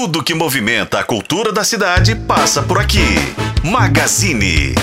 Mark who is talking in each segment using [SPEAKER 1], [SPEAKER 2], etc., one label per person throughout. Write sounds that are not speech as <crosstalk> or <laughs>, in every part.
[SPEAKER 1] Tudo que movimenta a cultura da cidade passa por aqui. Magazine.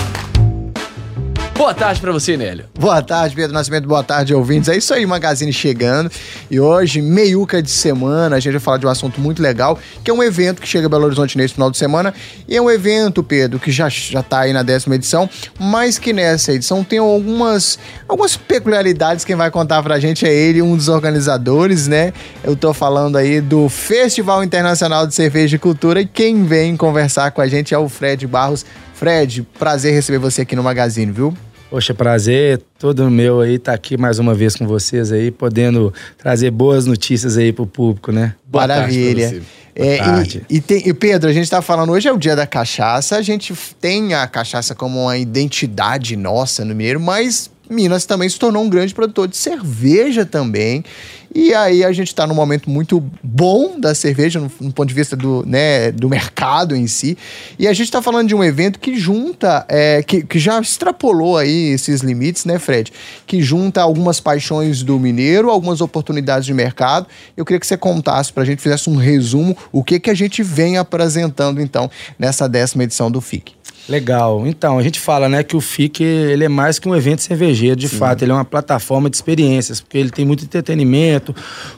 [SPEAKER 2] Boa tarde para você, Nélio.
[SPEAKER 3] Boa tarde, Pedro Nascimento. Boa tarde, ouvintes. É isso aí, Magazine chegando. E hoje, meiuca de semana, a gente vai falar de um assunto muito legal, que é um evento que chega a Belo Horizonte nesse final de semana. E é um evento, Pedro, que já, já tá aí na décima edição, mas que nessa edição tem algumas, algumas peculiaridades. Quem vai contar pra gente é ele, um dos organizadores, né? Eu tô falando aí do Festival Internacional de Cerveja e Cultura. E quem vem conversar com a gente é o Fred Barros. Fred, prazer receber você aqui no Magazine, viu?
[SPEAKER 4] Poxa, prazer todo meu aí estar tá aqui mais uma vez com vocês aí, podendo trazer boas notícias aí pro público, né?
[SPEAKER 3] Boa Maravilha. É, e, e, tem, e, Pedro, a gente está falando hoje é o dia da cachaça, a gente tem a cachaça como uma identidade nossa no Mineiro, mas Minas também se tornou um grande produtor de cerveja também. E aí a gente está num momento muito bom da cerveja, no, no, ponto de vista do, né, do mercado em si. E a gente está falando de um evento que junta, é, que, que já extrapolou aí esses limites, né, Fred? Que junta algumas paixões do mineiro, algumas oportunidades de mercado. Eu queria que você contasse para a gente, fizesse um resumo, o que, que a gente vem apresentando, então, nessa décima edição do FIC.
[SPEAKER 4] Legal. Então, a gente fala, né, que o FIC ele é mais que um evento cervejeiro, de Sim. fato, ele é uma plataforma de experiências, porque ele tem muito entretenimento,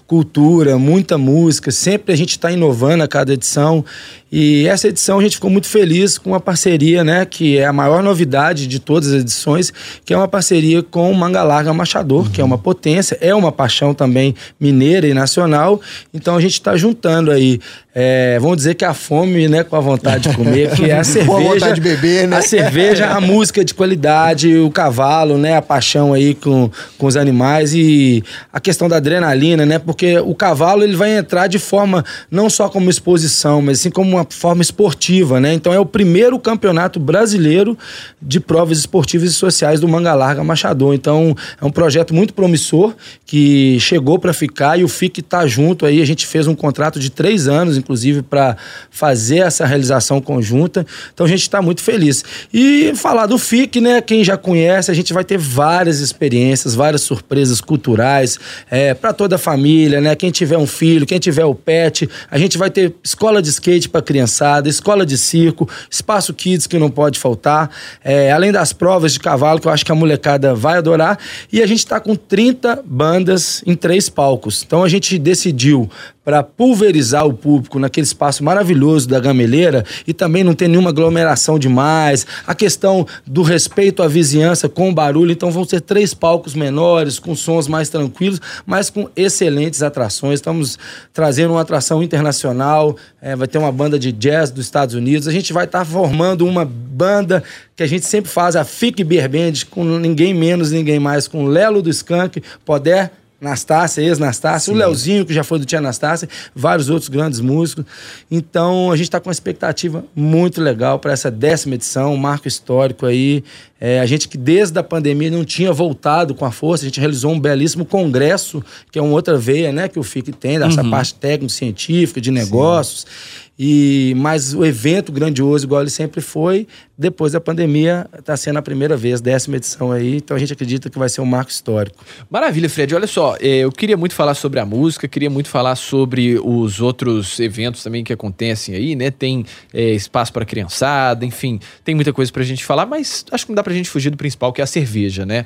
[SPEAKER 4] cultura, muita música, sempre a gente está inovando a cada edição. E essa edição a gente ficou muito feliz com a parceria, né, que é a maior novidade de todas as edições, que é uma parceria com o Manga Larga Machador, uhum. que é uma potência, é uma paixão também mineira e nacional. Então a gente está juntando aí, é, vamos dizer que a fome, né, com a vontade de comer, que é a <laughs> cerveja, a vontade de beber, né? A cerveja, a música de qualidade, o cavalo, né, a paixão aí com, com os animais e a questão da adrenalina, né, porque o cavalo ele vai entrar de forma não só como exposição, mas sim como uma forma esportiva, né? Então é o primeiro campeonato brasileiro de provas esportivas e sociais do Manga Larga Machador. Então é um projeto muito promissor que chegou para ficar e o FIC está junto aí. A gente fez um contrato de três anos, inclusive, para fazer essa realização conjunta. Então a gente está muito feliz. E falar do FIC, né? Quem já conhece, a gente vai ter várias experiências, várias surpresas culturais é, para toda a família, né? Quem tiver um filho, quem tiver o pet, a gente vai ter escola de skate para criançada, escola de circo, espaço kids que não pode faltar, é, além das provas de cavalo que eu acho que a molecada vai adorar. E a gente está com 30 bandas em três palcos. Então a gente decidiu para pulverizar o público naquele espaço maravilhoso da gameleira e também não ter nenhuma aglomeração demais. A questão do respeito à vizinhança com barulho, então vão ser três palcos menores, com sons mais tranquilos, mas com excelentes atrações. Estamos trazendo uma atração internacional, é, vai ter uma banda de jazz dos Estados Unidos. A gente vai estar tá formando uma banda que a gente sempre faz, a Fique Beer Band, com ninguém menos, ninguém mais, com Lelo do Skank, Poder Nastácia, ex-Nastácia, o Leozinho, que já foi do Tia Nastácia, vários outros grandes músicos. Então, a gente está com uma expectativa muito legal para essa décima edição, um marco histórico aí. É, a gente que desde a pandemia não tinha voltado com a força, a gente realizou um belíssimo congresso, que é uma outra veia né, que o FIC tem, dessa uhum. parte técnico-científica, de negócios. Sim. E, mas o evento grandioso, igual ele sempre foi, depois da pandemia, está sendo a primeira vez, décima edição aí, então a gente acredita que vai ser um marco histórico.
[SPEAKER 2] Maravilha, Fred. Olha só, é, eu queria muito falar sobre a música, queria muito falar sobre os outros eventos também que acontecem aí, né? Tem é, espaço para criançada, enfim, tem muita coisa para a gente falar, mas acho que não dá para a gente fugir do principal, que é a cerveja, né?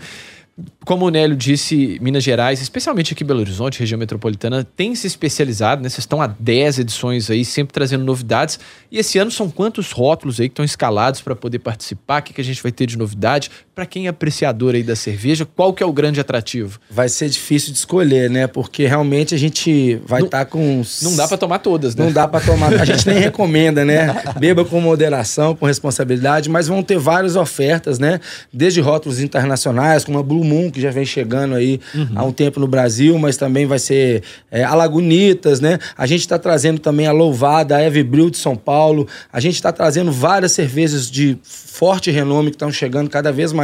[SPEAKER 2] Como o Nélio disse, Minas Gerais, especialmente aqui em Belo Horizonte, região metropolitana, tem se especializado, né? Vocês estão há 10 edições aí, sempre trazendo novidades. E esse ano são quantos rótulos aí que estão escalados para poder participar? O que, que a gente vai ter de novidade? Para quem é apreciador aí da cerveja, qual que é o grande atrativo?
[SPEAKER 4] Vai ser difícil de escolher, né? Porque realmente a gente vai estar tá com...
[SPEAKER 2] Não dá para tomar todas, né?
[SPEAKER 4] Não dá para tomar... A gente nem <laughs> recomenda, né? Beba com moderação, com responsabilidade, mas vão ter várias ofertas, né? Desde rótulos internacionais, como a Blue Moon, que já vem chegando aí uhum. há um tempo no Brasil, mas também vai ser é, a Lagunitas, né? A gente está trazendo também a Louvada, a Everbril de São Paulo. A gente está trazendo várias cervejas de forte renome que estão chegando cada vez mais,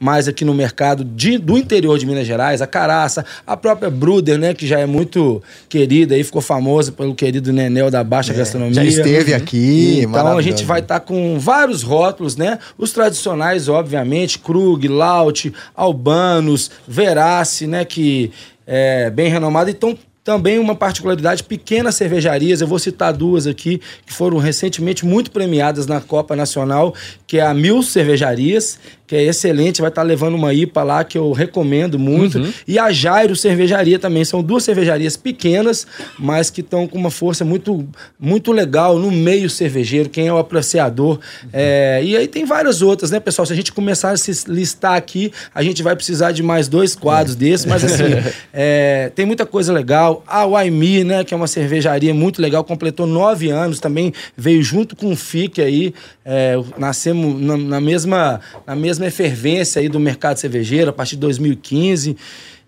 [SPEAKER 4] mais aqui no mercado de, do interior de Minas Gerais, a Caraça, a própria Bruder, né, que já é muito querida e ficou famosa pelo querido Nenel da Baixa é, Gastronomia. Já
[SPEAKER 3] esteve aqui,
[SPEAKER 4] Então a gente vai estar tá com vários rótulos, né? Os tradicionais, obviamente, Krug, Laut, Albanos, Verace, né, que é bem renomado. Então Também uma particularidade, pequenas cervejarias, eu vou citar duas aqui, que foram recentemente muito premiadas na Copa Nacional, que é a Mil Cervejarias, que é excelente, vai estar tá levando uma IPA lá que eu recomendo muito. Uhum. E a Jairo Cervejaria também, são duas cervejarias pequenas, mas que estão com uma força muito, muito legal no meio cervejeiro, quem é o apreciador. Uhum. É, e aí tem várias outras, né, pessoal? Se a gente começar a se listar aqui, a gente vai precisar de mais dois quadros é. desses, mas assim, <laughs> é, tem muita coisa legal. A Waimi, né, que é uma cervejaria muito legal, completou nove anos também, veio junto com o FIC aí, é, nascemos na, na mesma... Na mesma mesma efervência aí do mercado cervejeiro a partir de 2015.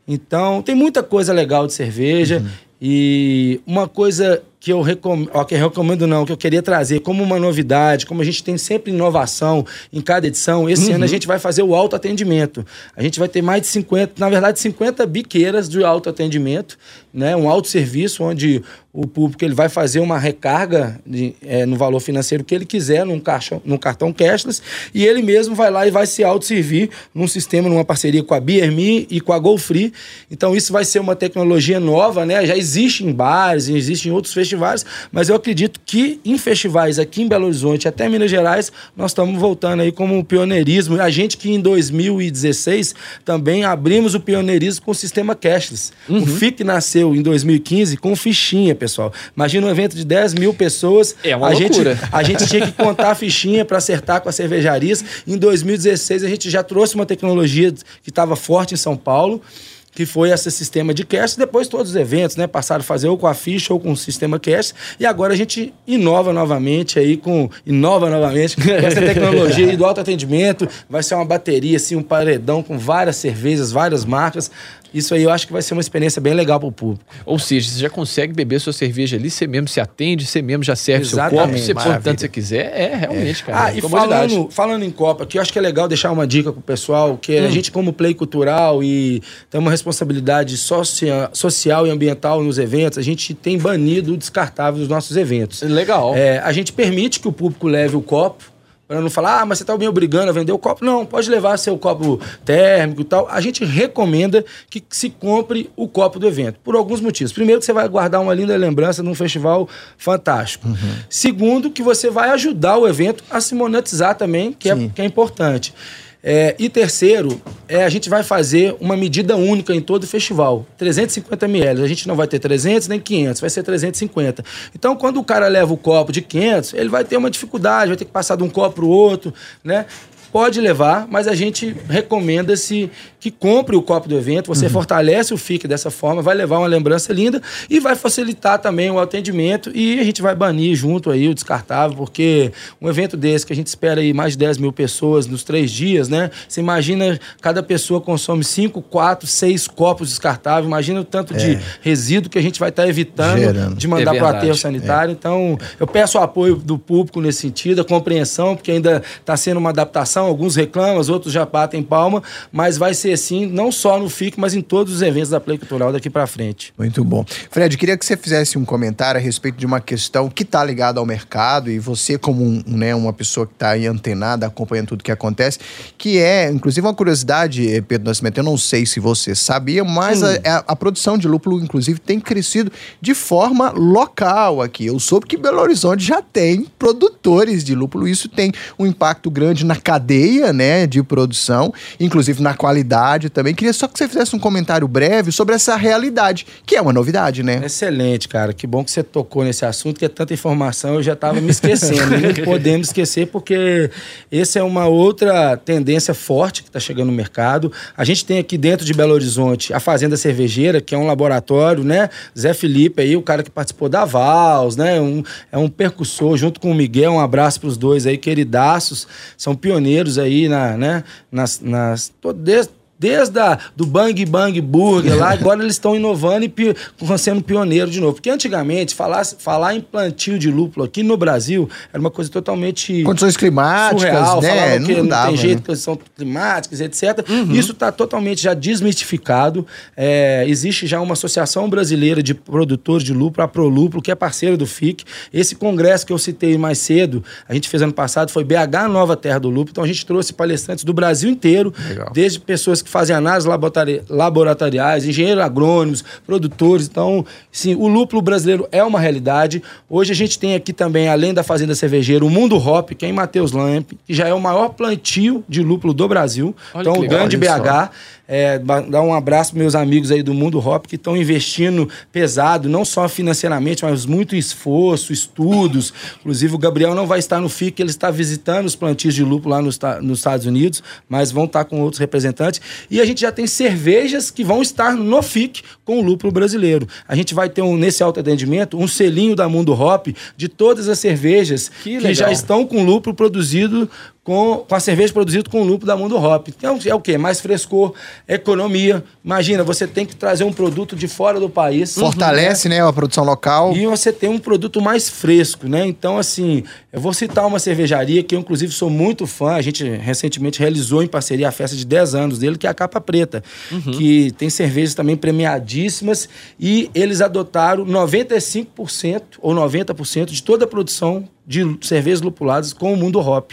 [SPEAKER 4] Então, tem muita coisa legal de cerveja. Uhum. E uma coisa que eu recomendo, ó, que eu recomendo não, que eu queria trazer como uma novidade, como a gente tem sempre inovação em cada edição, esse uhum. ano a gente vai fazer o autoatendimento. A gente vai ter mais de 50, na verdade 50 biqueiras de autoatendimento, né? Um autosserviço onde o público ele vai fazer uma recarga de, é, no valor financeiro que ele quiser num, caixa, num cartão cashless e ele mesmo vai lá e vai se autosservir num sistema, numa parceria com a BRME e com a GoFree. Então isso vai ser uma tecnologia nova, né? Já existe em bares, existe em outros festivais mas eu acredito que em festivais aqui em Belo Horizonte, até Minas Gerais, nós estamos voltando aí como pioneirismo. A gente que em 2016 também abrimos o pioneirismo com o sistema cashless. Uhum. O FIC nasceu em 2015 com fichinha, pessoal. Imagina um evento de 10 mil pessoas.
[SPEAKER 2] É uma
[SPEAKER 4] a
[SPEAKER 2] loucura.
[SPEAKER 4] Gente, a gente tinha que contar a fichinha para acertar com as cervejarias. Em 2016 a gente já trouxe uma tecnologia que estava forte em São Paulo que foi esse sistema de cash. Depois todos os eventos, né, passaram a fazer ou com a ficha ou com o sistema cash. E agora a gente inova novamente aí com inova novamente com essa tecnologia do autoatendimento. Vai ser uma bateria assim, um paredão com várias cervejas, várias marcas. Isso aí eu acho que vai ser uma experiência bem legal para o público.
[SPEAKER 2] Ou seja, você já consegue beber sua cerveja ali, você mesmo se atende, você mesmo já serve Exatamente. seu copo, você põe tanto você quiser. É, realmente, é. cara.
[SPEAKER 4] Ah, é e falando, falando em copo aqui, eu acho que é legal deixar uma dica pro pessoal, que hum. a gente como play cultural e tem uma responsabilidade socia social e ambiental nos eventos, a gente tem banido o descartável dos nossos eventos.
[SPEAKER 2] Legal.
[SPEAKER 4] É, a gente permite que o público leve o copo, para não falar, ah, mas você está me obrigando a vender o copo. Não, pode levar seu copo térmico e tal. A gente recomenda que se compre o copo do evento, por alguns motivos. Primeiro, que você vai guardar uma linda lembrança num festival fantástico. Uhum. Segundo, que você vai ajudar o evento a se monetizar também, que, é, que é importante. É, e terceiro, é, a gente vai fazer uma medida única em todo o festival, 350 ml. A gente não vai ter 300 nem 500, vai ser 350. Então, quando o cara leva o copo de 500, ele vai ter uma dificuldade, vai ter que passar de um copo para o outro, né? Pode levar, mas a gente recomenda-se que compre o copo do evento. Você uhum. fortalece o FIC dessa forma, vai levar uma lembrança linda e vai facilitar também o atendimento. E a gente vai banir junto aí o descartável, porque um evento desse que a gente espera aí mais de 10 mil pessoas nos três dias, né? Você imagina cada pessoa consome 5, 4, 6 copos descartáveis. Imagina o tanto é. de resíduo que a gente vai estar tá evitando Gerando. de mandar é para o aterro sanitário. É. Então, eu peço o apoio do público nesse sentido, a compreensão, porque ainda está sendo uma adaptação alguns reclamam, outros já batem palma, mas vai ser assim, não só no FIC, mas em todos os eventos da Play Cultural daqui para frente.
[SPEAKER 3] Muito bom. Fred, queria que você fizesse um comentário a respeito de uma questão que está ligada ao mercado e você como um, né, uma pessoa que está aí antenada, acompanhando tudo que acontece, que é, inclusive uma curiosidade, eh, Pedro Nascimento, eu não sei se você sabia, mas a, a, a, produção de lúpulo, inclusive, tem crescido de forma local aqui. Eu soube que Belo Horizonte já tem produtores de lúpulo, isso tem um impacto grande na cadeia cadeia né, de produção, inclusive na qualidade também. Queria só que você fizesse um comentário breve sobre essa realidade, que é uma novidade, né?
[SPEAKER 4] Excelente, cara. Que bom que você tocou nesse assunto, que é tanta informação, eu já estava me esquecendo. não <laughs> podemos esquecer, porque essa é uma outra tendência forte que está chegando no mercado. A gente tem aqui dentro de Belo Horizonte a Fazenda Cervejeira, que é um laboratório, né? Zé Felipe aí, o cara que participou da Vals, né? Um, é um percussor junto com o Miguel. Um abraço para os dois aí, queridaços. São pioneiros pioneiros aí na, né, nas, nas, desde, Desde a, do Bang Bang Burger lá, <laughs> agora eles estão inovando e sendo pioneiro de novo. Porque antigamente, falar, falar em plantio de lúpulo aqui no Brasil era uma coisa totalmente.
[SPEAKER 3] Condições climáticas,
[SPEAKER 4] surreal,
[SPEAKER 3] né?
[SPEAKER 4] que não, não dava, tem jeito, né? condições climáticas, etc. Uhum. Isso está totalmente já desmistificado. É, existe já uma associação brasileira de produtores de lúpulo, a Prolúpulo, que é parceira do FIC. Esse congresso que eu citei mais cedo, a gente fez ano passado, foi BH Nova Terra do Lúpulo. Então a gente trouxe palestrantes do Brasil inteiro, Legal. desde pessoas que que fazem análises laboratoriais, engenheiros agrônomos, produtores. Então, sim, o lúpulo brasileiro é uma realidade. Hoje a gente tem aqui também, além da Fazenda Cervejeira, o Mundo Hop, que é em Mateus Lamp, que já é o maior plantio de lúpulo do Brasil. Olha então, o grande BH. É, dar um abraço para meus amigos aí do Mundo Hop que estão investindo pesado, não só financeiramente, mas muito esforço, estudos. Inclusive, o Gabriel não vai estar no FIC, ele está visitando os plantios de lúpulo lá nos, nos Estados Unidos, mas vão estar com outros representantes. E a gente já tem cervejas que vão estar no FIC com o lúpulo brasileiro. A gente vai ter, um, nesse autoatendimento, um selinho da Mundo Hop de todas as cervejas que, que já estão com lúpulo produzido com, com a cerveja produzida com o lúpulo da Mundo Hop. Então, é o quê? Mais frescor, economia. Imagina, você tem que trazer um produto de fora do país.
[SPEAKER 3] Fortalece, né, a produção local.
[SPEAKER 4] E você tem um produto mais fresco, né? Então, assim, eu vou citar uma cervejaria que eu, inclusive, sou muito fã. A gente recentemente realizou em parceria a festa de 10 anos dele, que é a Capa Preta, uhum. que tem cervejas também premiadíssimas e eles adotaram 95% ou 90% de toda a produção de cervejas lupuladas com o mundo hop.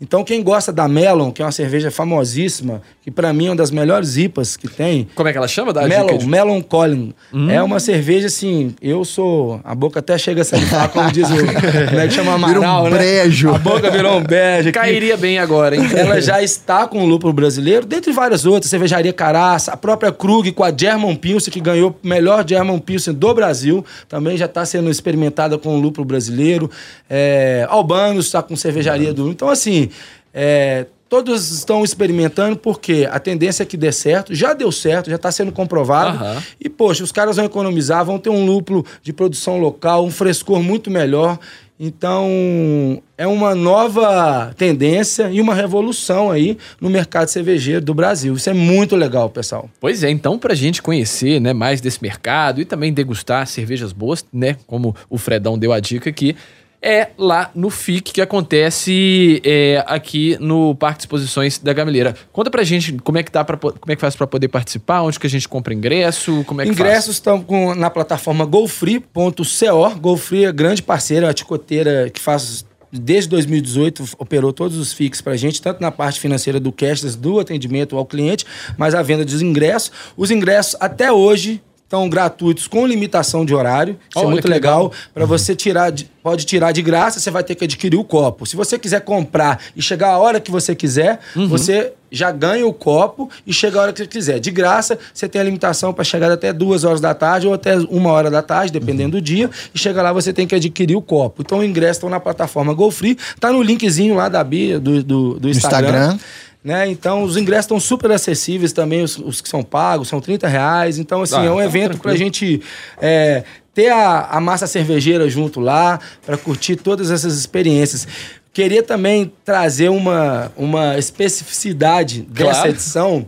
[SPEAKER 4] Então, quem gosta da Melon, que é uma cerveja famosíssima, que para mim é uma das melhores IPAs que tem.
[SPEAKER 2] Como é que ela chama?
[SPEAKER 4] Da Melon, de... Melon Collin. Hum. É uma cerveja assim, eu sou. A boca até chega a salifar, como diz o. Como é que chama Amaral,
[SPEAKER 3] um né? brejo.
[SPEAKER 4] A boca virou um bege.
[SPEAKER 2] Cairia bem agora, hein?
[SPEAKER 4] Ela já está com o lúpulo brasileiro, dentre várias outras, cervejaria Caraça, a própria Krug com a German Pilsen, que ganhou o melhor German Pilsen do Brasil, também já está sendo experimentada com o lúpulo brasileiro. É, é, Albanos está com cervejaria do. Então, assim, é, todos estão experimentando porque a tendência é que dê certo, já deu certo, já está sendo comprovado. Uhum. E, poxa, os caras vão economizar, vão ter um lúpulo de produção local, um frescor muito melhor. Então, é uma nova tendência e uma revolução aí no mercado cervejeiro do Brasil. Isso é muito legal, pessoal.
[SPEAKER 2] Pois é, então para a gente conhecer né, mais desse mercado e também degustar cervejas boas, né, como o Fredão deu a dica aqui, é lá no FIC que acontece é, aqui no Parque de Exposições da Gameleira. Conta pra gente como é que dá para como é que faz para poder participar, onde que a gente compra ingresso, como é que
[SPEAKER 4] Ingressos estão na plataforma golfree.co. Golfree é grande parceira, a ticoteira que faz desde 2018 operou todos os FIX para a gente, tanto na parte financeira do cashless, do atendimento ao cliente, mas a venda dos ingressos. Os ingressos até hoje estão gratuitos com limitação de horário. Isso é muito legal. legal. Para você tirar, de, pode tirar de graça, você vai ter que adquirir o copo. Se você quiser comprar e chegar a hora que você quiser, uhum. você já ganha o copo e chega a hora que você quiser. De graça, você tem a limitação para chegar até duas horas da tarde ou até uma hora da tarde, dependendo uhum. do dia. E chega lá, você tem que adquirir o copo. Então, o ingresso está na plataforma GoFree. Tá no linkzinho lá da Bia, do, do, do Instagram. Instagram. Né? Então, os ingressos estão super acessíveis também, os, os, que são pagos, são 30 reais. Então, assim, ah, é um tá evento para a gente é, ter a, a massa cervejeira junto lá, para curtir todas essas experiências. Queria também trazer uma, uma especificidade dessa claro. edição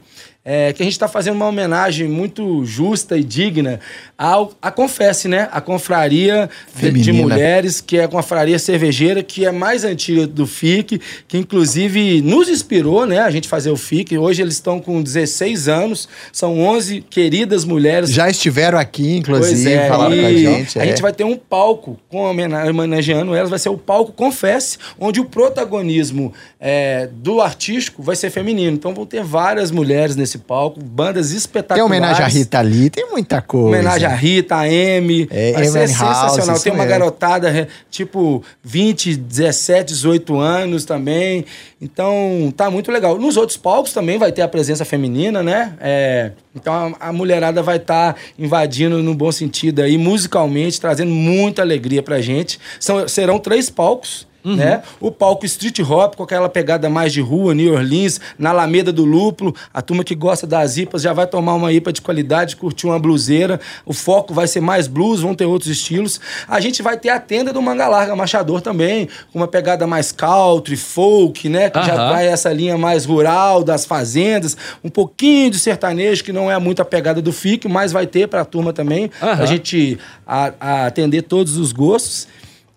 [SPEAKER 4] é, que a gente está fazendo uma homenagem muito justa e digna ao, à Confesse, né? A confraria de, de, mulheres, que é a confraria cervejeira, que é mais antiga do FIC, que inclusive nos inspirou, né? A gente fazer o FIC. Hoje eles estão com 16 anos, são 11 queridas mulheres.
[SPEAKER 3] Já estiveram aqui, inclusive, é, falaram com a gente.
[SPEAKER 4] A é. gente vai ter um palco com homenageando elas, vai ser o palco Confesse, onde o protagonismo é, do artístico vai ser feminino. Então vão ter várias mulheres nesse palco, bandas espetaculares.
[SPEAKER 3] Tem homenagem à Rita ali, tem muita coisa.
[SPEAKER 4] Homenagem à Rita, a M. É, vai ser sensacional. House, tem uma é. garotada, tipo, 20, 17, 18 anos também. Então, tá muito legal. Nos outros palcos também vai ter a presença feminina, né? É, então a, a mulherada vai estar tá invadindo no bom sentido aí, musicalmente, trazendo muita alegria pra gente. São, serão três palcos. Uhum. Né? O palco Street Hop, com aquela pegada mais de rua, New Orleans, na Alameda do Lúpulo. A turma que gosta das IPAs já vai tomar uma IPA de qualidade, curtir uma bluseira. O foco vai ser mais blues, vão ter outros estilos. A gente vai ter a tenda do Manga Larga Machador também, com uma pegada mais country, folk, né? Que uhum. já vai essa linha mais rural, das fazendas. Um pouquinho de sertanejo, que não é muito a pegada do FIC, mas vai ter para a turma também. Uhum. A gente a, a atender todos os gostos.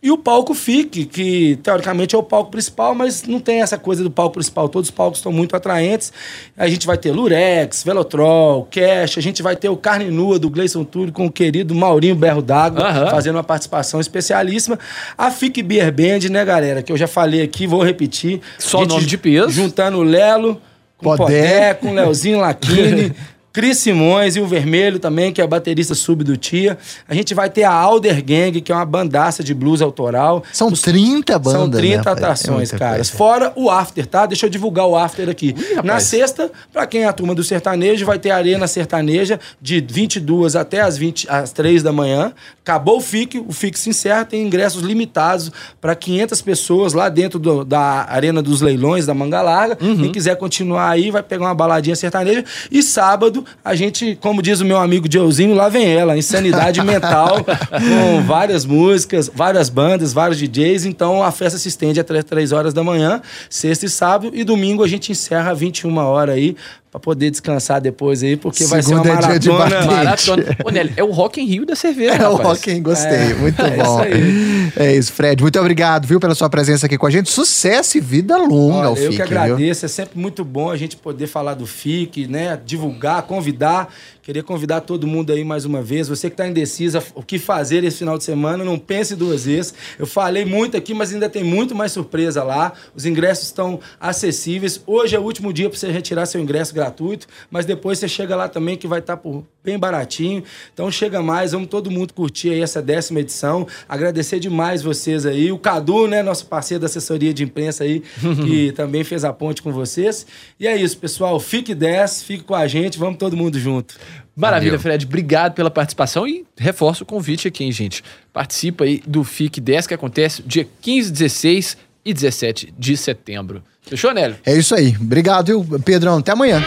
[SPEAKER 4] E o palco FIC, que teoricamente é o palco principal, mas não tem essa coisa do palco principal. Todos os palcos estão muito atraentes. A gente vai ter Lurex, Velotrol, Cash, a gente vai ter o Carne Nua do Gleison Túlio com o querido Maurinho Berro d'Água, uhum. fazendo uma participação especialíssima. A FIC Beer Band, né, galera? Que eu já falei aqui, vou repetir.
[SPEAKER 2] Só nome de peso.
[SPEAKER 4] Juntando o Lelo, Com Podé, com Leozinho Laquini. <laughs> Cris Simões e o Vermelho também, que é baterista sub do Tia. A gente vai ter a Alder Gang, que é uma bandaça de blues autoral.
[SPEAKER 3] São 30 bandas,
[SPEAKER 4] São 30 né? atrações, é caras. Fora o After, tá? Deixa eu divulgar o After aqui. Ui, Na sexta, pra quem é a turma do sertanejo, vai ter a Arena Sertaneja de 22 até as, 20, às 3 da manhã. Acabou o FIC, o FIC se encerra, tem ingressos limitados para 500 pessoas lá dentro do, da Arena dos Leilões, da Manga Larga. Uhum. Quem quiser continuar aí, vai pegar uma baladinha sertaneja. E sábado, a gente, como diz o meu amigo Joezinho, lá vem ela, insanidade mental, <laughs> com várias músicas, várias bandas, vários DJs. Então a festa se estende até 3 horas da manhã, sexta e sábado, e domingo a gente encerra 21 horas aí Pra poder descansar depois aí, porque Segunda vai ser uma maratona. É dia de maratona. <laughs>
[SPEAKER 2] Ô, Nelly, é o Rock in Rio da cerveja, É
[SPEAKER 3] rapaz. o Rock in gostei. É, muito <laughs> é bom. Isso é isso, Fred. Muito obrigado, viu, pela sua presença aqui com a gente. Sucesso e vida longa Olha, ao
[SPEAKER 4] FIC, Eu que agradeço. Viu? É sempre muito bom a gente poder falar do FIC, né? Divulgar, convidar. Queria convidar todo mundo aí mais uma vez. Você que está indecisa o que fazer esse final de semana, não pense duas vezes. Eu falei muito aqui, mas ainda tem muito mais surpresa lá. Os ingressos estão acessíveis. Hoje é o último dia para você retirar seu ingresso gratuito, mas depois você chega lá também que vai estar tá por bem baratinho. Então chega mais, vamos todo mundo curtir aí essa décima edição. Agradecer demais vocês aí. O Cadu, né, nosso parceiro da assessoria de imprensa aí, <laughs> que também fez a ponte com vocês. E é isso, pessoal. Fique 10, fique com a gente, vamos todo mundo junto.
[SPEAKER 2] Maravilha, Valeu. Fred. Obrigado pela participação e reforço o convite aqui, hein, gente. Participa aí do FIC 10 que acontece dia 15, 16 e 17 de setembro. Fechou, Nélio?
[SPEAKER 3] É isso aí. Obrigado, viu, Pedrão. Até amanhã.